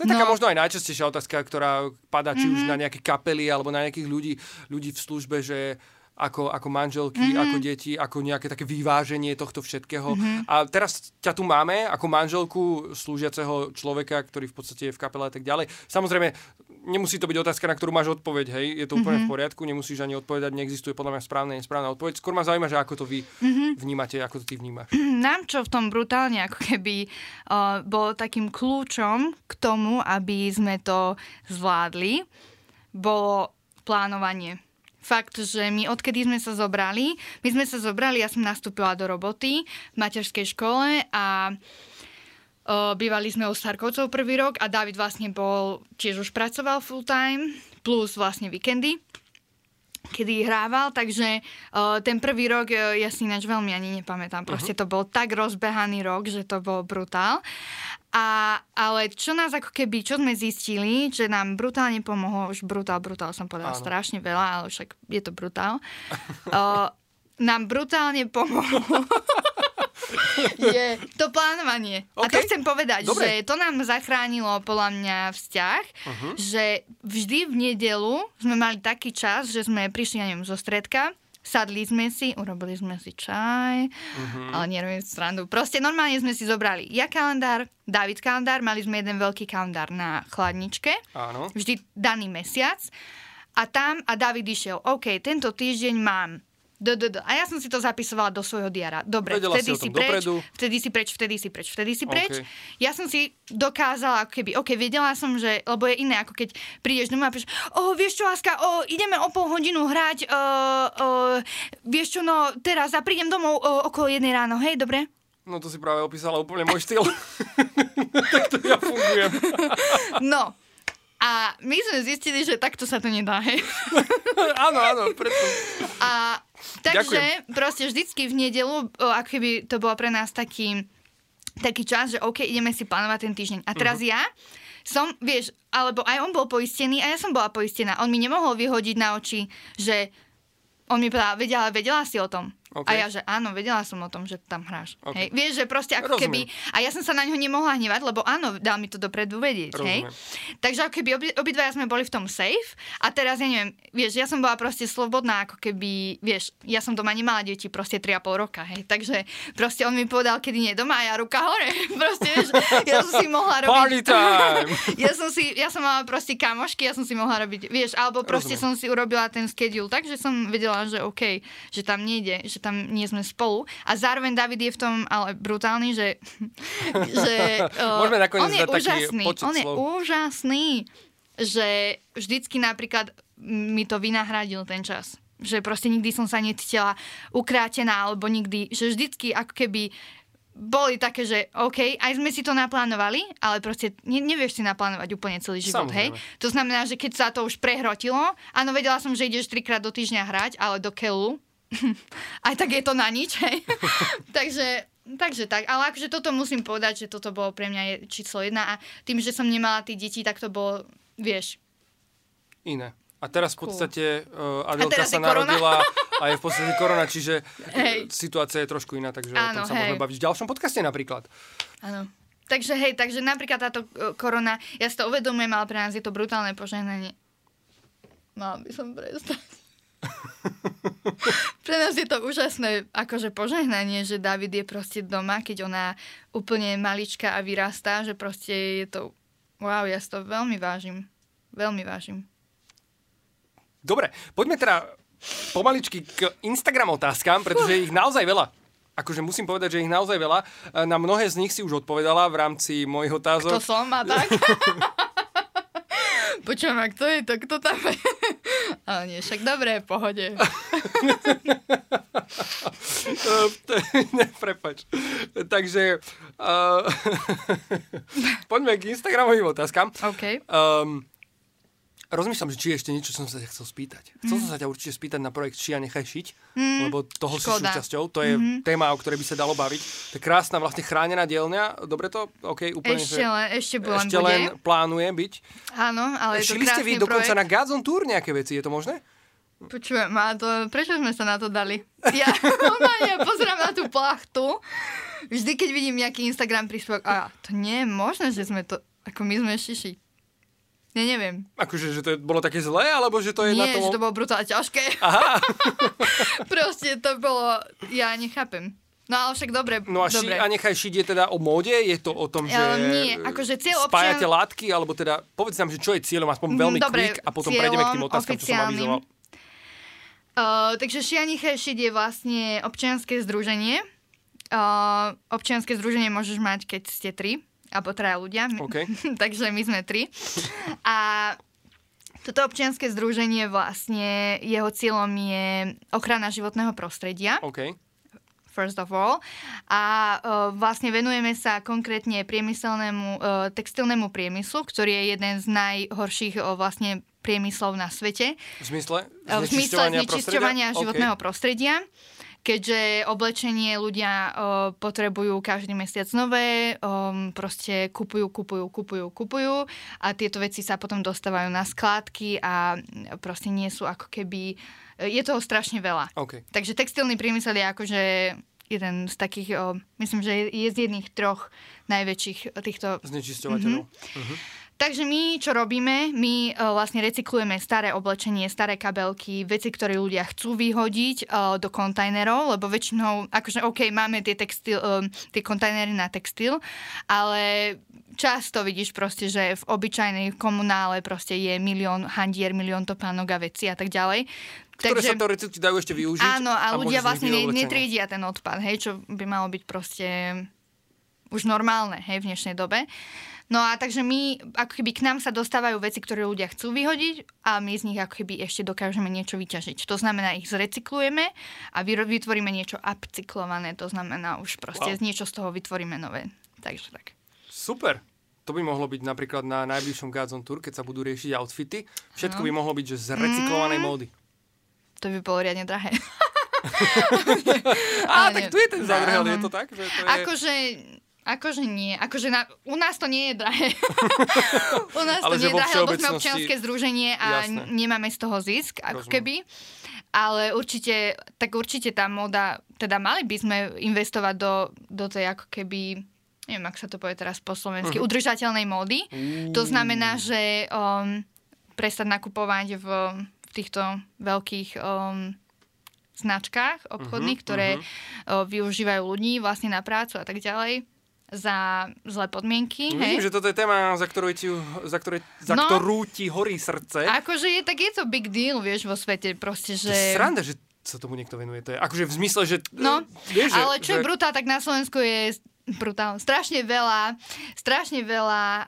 To je no. taká možno aj najčastejšia otázka, ktorá padá či mm-hmm. už mhm. na nejaké kapely alebo na nejakých ľudí, ľudí v službe, že ako, ako manželky, mm-hmm. ako deti, ako nejaké také vyváženie tohto všetkého. Mm-hmm. A teraz ťa tu máme ako manželku slúžiaceho človeka, ktorý v podstate je v kapele a tak ďalej. Samozrejme, nemusí to byť otázka, na ktorú máš odpoveď, hej, je to úplne mm-hmm. v poriadku, nemusíš ani odpovedať, neexistuje podľa mňa správna a nesprávna odpoveď. Skôr ma zaujíma, že ako to vy mm-hmm. vnímate, ako to ty vnímaš. Nám čo v tom brutálne ako keby uh, bolo takým kľúčom k tomu, aby sme to zvládli, bolo plánovanie fakt, že my odkedy sme sa zobrali, my sme sa zobrali, ja som nastúpila do roboty v materskej škole a bývali sme u Starkovcov prvý rok a David vlastne bol, tiež už pracoval full time, plus vlastne víkendy kedy hrával, takže uh, ten prvý rok uh, ja si ináč veľmi ani nepamätám. Proste uh-huh. to bol tak rozbehaný rok, že to bol brutál. A, ale čo nás ako keby, čo sme zistili, že nám brutálne pomohlo, už brutál, brutál som povedala Áno. strašne veľa, ale však je to brutál. uh, nám brutálne pomohlo je to plánovanie. Okay. A to chcem povedať, Dobre. že to nám zachránilo podľa mňa vzťah, uh-huh. že vždy v nedelu sme mali taký čas, že sme prišli, ja neviem, zo stredka, sadli sme si, urobili sme si čaj, uh-huh. ale nerobím strandu. Proste normálne sme si zobrali ja kalendár, David kalendár, mali sme jeden veľký kalendár na chladničke, Áno. vždy daný mesiac. A tam, a David išiel, OK, tento týždeň mám D, d, d. A ja som si to zapisovala do svojho diara. Dobre, Vedela vtedy si, si preč, dopredu. vtedy si preč, vtedy si preč, vtedy si preč. Okay. Ja som si dokázala, ako keby, ok, vedela som, že, lebo je iné, ako keď prídeš domov a povieš, o, vieš čo, Láska, o, ideme o pol hodinu hrať, o, o, vieš čo, no, teraz a prídem domov o, okolo jednej ráno, hej, dobre? No to si práve opísala úplne môj štýl. tak to ja fungujem. no, a my sme zistili, že takto sa to nedá, hej. áno, áno, preto. A takže Ďakujem. proste vždycky v nedelu, ako keby to bolo pre nás taký, taký čas, že OK, ideme si plánovať ten týždeň. A teraz uh-huh. ja som, vieš, alebo aj on bol poistený a ja som bola poistená. On mi nemohol vyhodiť na oči, že on mi povedal, vedela, vedela si o tom. OK. A ja, že áno, vedela som o tom, že tam hráš. OK. Hej. Vieš, že proste ako Rozumiem. keby... A ja som sa na ňo nemohla hnevať, lebo áno, dal mi to dopredu vedieť. Hej. Takže ako keby obi, obidvaja sme boli v tom safe a teraz, ja neviem, vieš, ja som bola proste slobodná, ako keby, vieš, ja som doma nemala deti proste 3,5 roka, hej. Takže proste on mi povedal, kedy nie doma a ja ruka hore. proste, vieš, ja som si mohla robiť... Party time! ja som si, ja som mala proste kamošky, ja som si mohla robiť, vieš, alebo proste Rozumiem. som si urobila ten schedule tak, že som vedela, že OK, že tam nejde, že tam nie sme spolu. A zároveň David je v tom ale brutálny, že, že uh, Môžeme on je úžasný, on je slov. úžasný, že vždycky napríklad mi to vynahradil ten čas. Že proste nikdy som sa necítila ukrátená, alebo nikdy, že vždycky ako keby boli také, že OK, aj sme si to naplánovali, ale proste ne, nevieš si naplánovať úplne celý život, hej? Samozrejme. To znamená, že keď sa to už prehrotilo, áno, vedela som, že ideš trikrát do týždňa hrať, ale do keľu, aj tak je to na nič, hej? takže, takže tak, ale akože toto musím povedať, že toto bolo pre mňa je číslo jedna a tým, že som nemala tí deti, tak to bolo, vieš, Iné. A teraz v podstate uh, Adelka sa narodila a je v podstate korona, čiže Hej. uh, situácia je trošku iná, takže o Áno, tom sa hej. môžeme baviť v ďalšom podcaste napríklad. Áno. Takže hej, takže napríklad táto e, korona, ja si to uvedomujem, ale pre nás je to brutálne požehnanie. Mala by som prestať. pre nás je to úžasné akože požehnanie, že David je proste doma, keď ona úplne malička a vyrastá, že proste je to... Wow, ja si to veľmi vážim. Veľmi vážim. Dobre, poďme teda pomaličky k Instagram otázkam, pretože je ich naozaj veľa. Akože musím povedať, že ich naozaj veľa. Na mnohé z nich si už odpovedala v rámci mojich To otázok. som a tak. Počujem, a kto je to? Kto tam je? Ale nie, však dobre, v pohode. Prepač. Takže uh, poďme k Instagramovým otázkam. OK. Um, rozmýšľam, že či ešte niečo, čo som sa chcel spýtať. Chcel som sa ťa určite spýtať na projekt Či a nechaj šiť, lebo toho si škoda. súčasťou. To je téma, o ktorej by sa dalo baviť. To je krásna vlastne chránená dielňa. Dobre to? OK, úplne. Ešte že... len, ešte len ešte bude. len plánuje byť. Áno, ale je to Šili ste vy krásny dokonca projekt. na Gods on Tour nejaké veci, je to možné? Počujem, a to, prečo sme sa na to dali? Ja, normálne pozerám na tú plachtu. Vždy, keď vidím nejaký Instagram príspevok, a to nie je možné, že sme to, ako my sme šiši. Ja neviem. Akože, že to je, bolo také zlé, alebo že to je na Nie, tom... že to bolo brutálne ťažké. Aha, Proste to bolo, ja nechápem. No ale však dobre, no a, ši, dobre. a nechaj šiť je teda o móde? Je to o tom, že Ale nie, akože cieľ spájate látky, alebo teda povedz nám, že čo je cieľom, aspoň veľmi Dobre, quick a potom prejdeme k tým otázkam, čo som avizoval. Uh, takže Šianiche Šit je vlastne občianske združenie. Uh, občianske združenie môžeš mať, keď ste tri, alebo traja ľudia. OK. takže my sme tri. A toto občianske združenie vlastne, jeho cieľom je ochrana životného prostredia OK. first of all. A uh, vlastne venujeme sa konkrétne priemyselnému, uh, textilnému priemyslu, ktorý je jeden z najhorších uh, vlastne priemyslov na svete. V zmysle? V zmysle Znečisťovania prostredia? životného OK. prostredia. Keďže oblečenie ľudia uh, potrebujú každý mesiac nové, um, proste kupujú, kupujú, kupujú, kupujú a tieto veci sa potom dostávajú na skládky a proste nie sú ako keby... Je toho strašne veľa. OK. Takže textilný priemysel je akože jeden z takých, o, myslím, že je, z jedných troch najväčších týchto... Znečisťovateľov. Takže my, čo robíme, my o, vlastne recyklujeme staré oblečenie, staré kabelky, veci, ktoré ľudia chcú vyhodiť o, do kontajnerov, lebo väčšinou, akože OK, máme tie, textil, o, tie kontajnery na textil, ale často vidíš proste, že v obyčajnej komunále proste je milión handier, milión topánok a veci a tak ďalej. Ktoré sa teoreticky dajú ešte využiť. Áno, a, ľudia z nich vlastne netriedia ten odpad, hej, čo by malo byť proste už normálne, hej, v dnešnej dobe. No a takže my, ako keby k nám sa dostávajú veci, ktoré ľudia chcú vyhodiť a my z nich ako keby ešte dokážeme niečo vyťažiť. To znamená, ich zrecyklujeme a vytvoríme niečo upcyklované, to znamená už proste Wow. z niečo z toho vytvoríme nové. Takže tak. Super. To by mohlo byť napríklad na najbližšom Gods on Tour, keď sa budú riešiť outfity. Všetko by mohlo byť, že z recyklovanej Mm. módy. To by bolo riadne drahé. Á, tak tu je ten závrhel, je to tak? Že to je... Akože, akože nie. Akože na, u nás to nie je drahé. u nás Ale to nie je drahé, lebo sme občianske združenie a Jasné. nemáme z toho zisk, ako Rozumiem. keby. ale určite, tak určite tá moda, teda mali by sme investovať do, do tej ako keby neviem, ak sa to povie teraz po slovensky, uh-huh. udržateľnej módy. Uh. To znamená, že um, prestať nakupovať v, v týchto veľkých um, značkách obchodných, uh-huh, ktoré uh-huh. využívajú ľudí vlastne na prácu a tak ďalej za zlé podmienky. No, Vidím, hej? že toto je téma, za ktorú ti, za ktoré, za No. ktorú ti horí srdce. Akože je, tak je to big deal, vieš, vo svete proste, že... To je sranda, že sa tomu niekto venuje. To je akože v zmysle, že... No, vieš, že, ale čo že... je brutál, tak na Slovensku je brutálne. Strašne veľa, strašne veľa uh,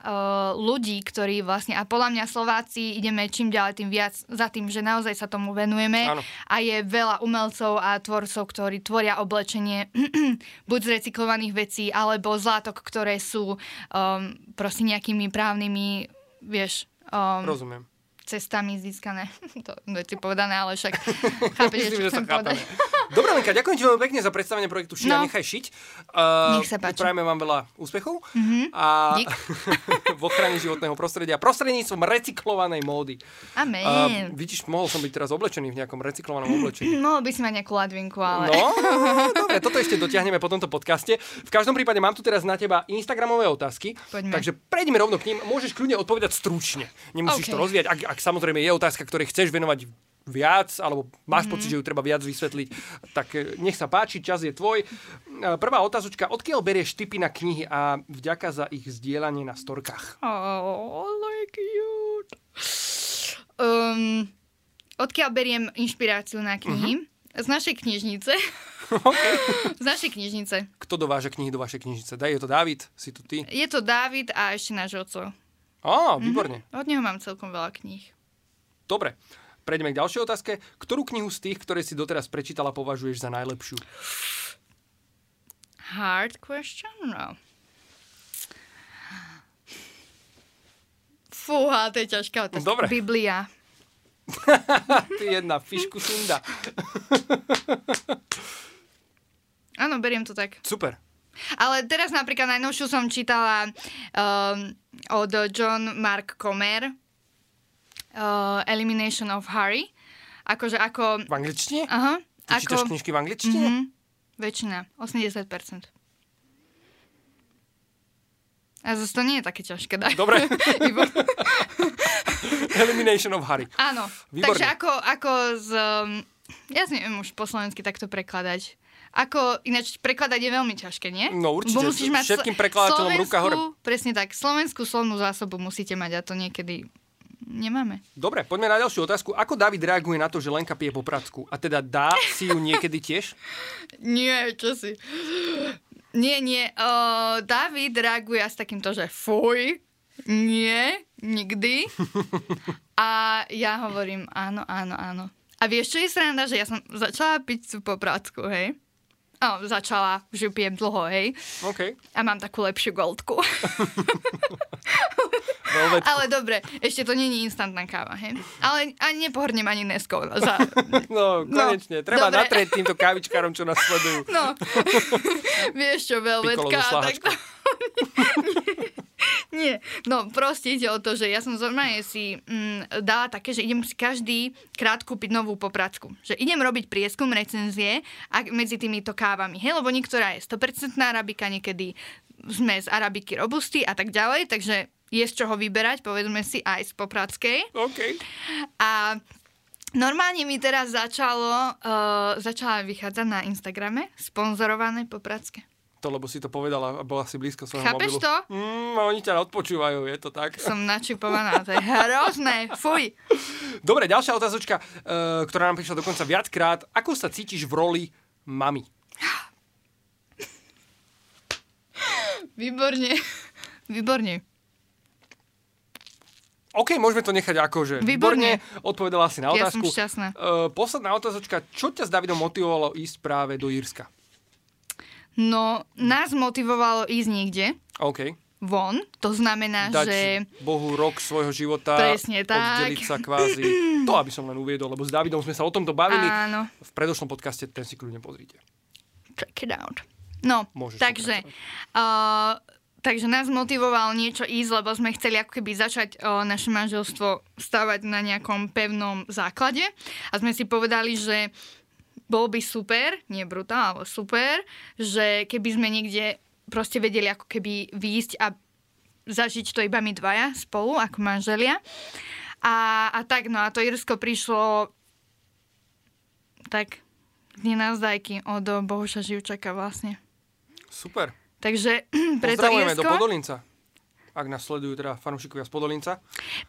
ľudí, ktorí vlastne, a podľa mňa Slováci ideme čím ďalej tým viac za tým, že naozaj sa tomu venujeme Áno. a je veľa umelcov a tvorcov, ktorí tvoria oblečenie buď z recyklovaných vecí, alebo z látok, ktoré sú um, proste nejakými právnymi, vieš, um, Rozumiem. Cestami získané. to veci povedané, ale však chápete, Myslím, čo chcem povedať. Dobre, Lenka, ďakujem ti veľmi pekne za predstavenie projektu Šia, No. nechaj šiť. Uh, Nech sa páči. Prajeme vám veľa úspechov Mhm. a Dík. v ochrane životného prostredia prostredníctvom recyklovanej módy. Amen. Uh, vidíš, mohol som byť teraz oblečený v nejakom recyklovanom oblečení. Mohol by si mať nejakú ladvinku, ale... No, dobre, toto ešte dotiahneme po tomto podcaste. V každom prípade mám tu teraz na teba Instagramové otázky, Poďme. takže prejdeme rovno k ním. Môžeš kľudne odpovedať stručne. Nemusíš OK. to rozvíjať. Ak, ak samozrejme je otázka, ktorej chceš venovať viac, alebo máš Mhm. pocit, že ju treba viac vysvetliť, tak e, nech sa páči, čas je tvoj. E, Prvá otázočka, odkiaľ berieš tipy na knihy a vďaka za ich zdieľanie na storkách? Oh, like cute. Um, odkiaľ beriem inšpiráciu na knihy? Z našej knižnice. Z našej knižnice. Kto dováža knihy do vašej knižnice? Daj, je to David? Si to ty? Je to Dávid a ešte náš oco. Á, výborne. Od neho mám celkom veľa kníh. Dobre, prejdeme k ďalšej otázke. Ktorú knihu z tých, ktoré si doteraz prečítala, považuješ za najlepšiu? Hard question? No. Fúha, to je ťažká otázka. Dobre. Biblia. Ty jedna fišku sunda. Áno, beriem to tak. Super. Ale teraz napríklad najnovšiu som čítala um, od John Mark Comer uh, Elimination of Harry. Akože ako... V angličtine? Aha. Ty čítaš Ako, knižky v angličtine? Mhm, väčšina. 80%. A zase to nie je také ťažké dať. Dobre. Výborné. Elimination of Harry. Áno. Výborne. Takže ako, ako z... Um, ja neviem už po slovensky takto prekladať. Ako, ináč prekladať je veľmi ťažké, nie? No, určite. Bo musíš mať Všetkým prekladateľom ruka hore. Presne tak. Slovenskú slovnú zásobu musíte mať a to niekedy nemáme. Dobre, poďme na ďalšiu otázku. Ako David reaguje na to, že Lenka pije po pracku? A teda dá si ju niekedy tiež? Nie, čo si... Nie, nie. Uh, David reaguje s takýmto, že fuj, nie, nikdy. A ja hovorím áno, áno, áno. A vieš, čo je sranda, že ja som začala piť tú popracku, hej? O, začala, že pijem dlho, hej? OK. A mám takú lepšiu goldku. Ale dobre, ešte to není instantná káva, hej? Ale ani nepohrnem ani Neskou. Za... No, konečne. Treba dobre. natrieť týmto kávičkárom, čo nás sledujú. No, vieš čo, Piccolo velvetka, so tak to... Nie, no proste ide o to, že ja som normálne si mm, dala také, že idem si každý krát kúpiť novú popracku. Že idem robiť prieskum recenzie a medzi týmito kávami. Hej, lebo niektorá je 100% arabika, niekedy sme z arabiky robusty a tak ďalej, takže je z čoho vyberať, povedzme si aj z poprackej. OK. A normálne mi teraz začalo, uh, začala vychádzať na Instagrame sponzorované popracké. To, lebo si to povedala a bola si blízko svojho Chápeš mobilu. to? Mm, a oni ťa odpočúvajú, je to tak? Som načipovaná, to je hrozné, fuj. Dobre, ďalšia otázočka, uh, ktorá nám prišla dokonca viackrát. Ako sa cítiš v roli mami? Výborne, výborne. OK, môžeme to nechať ako, že Výborne. odpovedala si na Ja som otázku. šťastná. Uh, posledná otázočka, čo ťa s Davidom motivovalo ísť práve do Írska? No, nás motivovalo ísť niekde OK. von, to znamená, Dať že... Bohu rok svojho života, Presne tak. oddeliť sa kvázi. To, aby som len uviedol, lebo s Davidom sme sa o tomto bavili. Áno. V predošlom podcaste ten si kľudne pozrite. Check it out. No, Môžeš takže uh, takže nás motivoval niečo ísť, lebo sme chceli ako keby začať o, naše manželstvo stavať na nejakom pevnom základe. A sme si povedali, že bol by super, nie brutál, ale super, že keby sme niekde proste vedeli ako keby výjsť a zažiť to iba my dvaja spolu ako manželia. A, a tak, no a to Irsko prišlo tak z nenazdajky od Bohuša Živčaka vlastne. Super. Takže preto Pozdravujeme Irsko. do Podolinca. Ak nás sledujú teda fanúšikovia z Podolinca.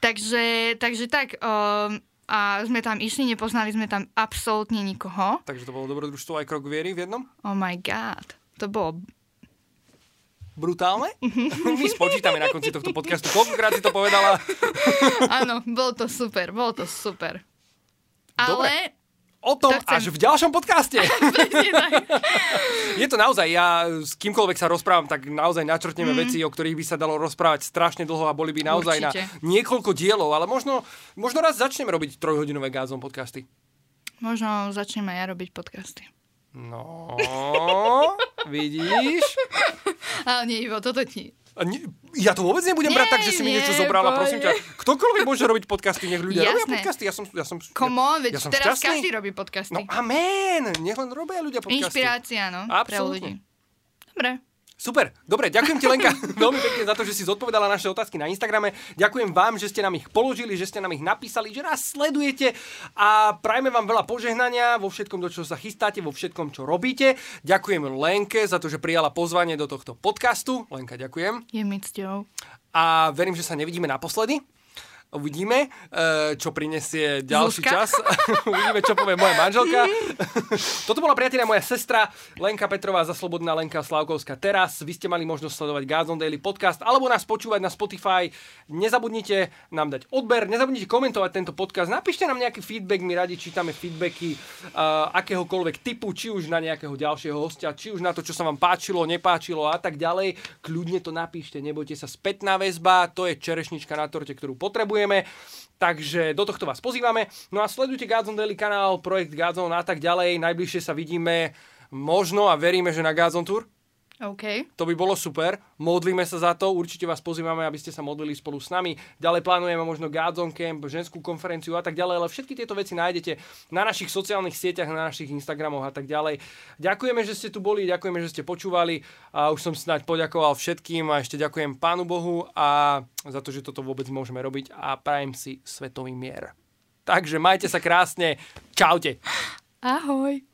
Takže, takže tak, um, a sme tam išli, nepoznali sme tam absolútne nikoho. Takže to bolo dobrodružstvo aj krok viery v jednom. Oh my god, to bolo... Brutálne? My spočítame na konci tohto podcastu. Koľkokrát si to povedala? Áno, bolo to super, bolo to super. Dobre. O tom To až v ďalšom podcaste. Je to naozaj, ja s kýmkoľvek sa rozprávam, tak naozaj načrtneme Mhm. veci, o ktorých by sa dalo rozprávať strašne dlho a boli by naozaj Určite. na niekoľko dielov, ale možno, možno raz začneme robiť trojhodinové gázom podcasty. Možno začnem aj ja robiť podcasty. No, vidíš? Ale nie, Ivo, toto ti. A nie, ja to vôbec nebudem Nie, brať tak, že si mi nie, niečo zobrala, prosím ťa. Ktokoľvek môže robiť podcasty, nech ľudia robia Jasné. podcasty. Ja som, ja som, Come on, veď ja som teraz šťastný. každý robí podcasty. No amen, nech len robia ľudia podcasty. Inšpirácia, no, pre ľudí. Dobre. Super, dobre, ďakujem ti Lenka veľmi pekne za to, že si zodpovedala naše otázky na Instagrame. Ďakujem vám, že ste nám ich položili, že ste nám ich napísali, že nás sledujete a prajme vám veľa požehnania vo všetkom, do čoho sa chystáte, vo všetkom, čo robíte. Ďakujem Lenke za to, že prijala pozvanie do tohto podcastu. Lenka, ďakujem. Je mi cťou. A verím, že sa nevidíme naposledy. Uvidíme, eh, čo prinesie ďalší Zuzka? čas. Uvidíme, čo povie moja manželka. Toto bola priateľa moja sestra Lenka Petrová za Slobodná Lenka Slavkovská teraz. Vy ste mali možnosť sledovať Gazon Daily podcast alebo nás počúvať na Spotify. Nezabudnite nám dať odber, nezabudnite komentovať tento podcast. Napíšte nám nejaký feedback, my radi čítame feedbacky uh, akéhokoľvek typu, či už na nejakého ďalšieho hostia, či už na to, čo sa vám páčilo, nepáčilo a tak ďalej. Kľudne to napíšte, nebojte sa. Spätná väzba, to je čerešnička na torte, ktorú potrebujeme. Takže do tohto vás pozývame. No a sledujte Godzone Daily kanál, projekt Godzone a tak ďalej. Najbližšie sa vidíme možno a veríme, že na Godzone Tour. OK. To by bolo super. Modlíme sa za to. Určite vás pozývame, aby ste sa modlili spolu s nami. Ďalej plánujeme možno Godzone Camp, ženskú konferenciu a tak ďalej, ale všetky tieto veci nájdete na našich sociálnych sieťach, na našich Instagramoch a tak ďalej. Ďakujeme, že ste tu boli, ďakujeme, že ste počúvali a už som snáď poďakoval všetkým a ešte ďakujem Pánu Bohu a za to, že toto vôbec môžeme robiť a prajem si svetový mier. Takže majte sa krásne. Čaute. Ahoj.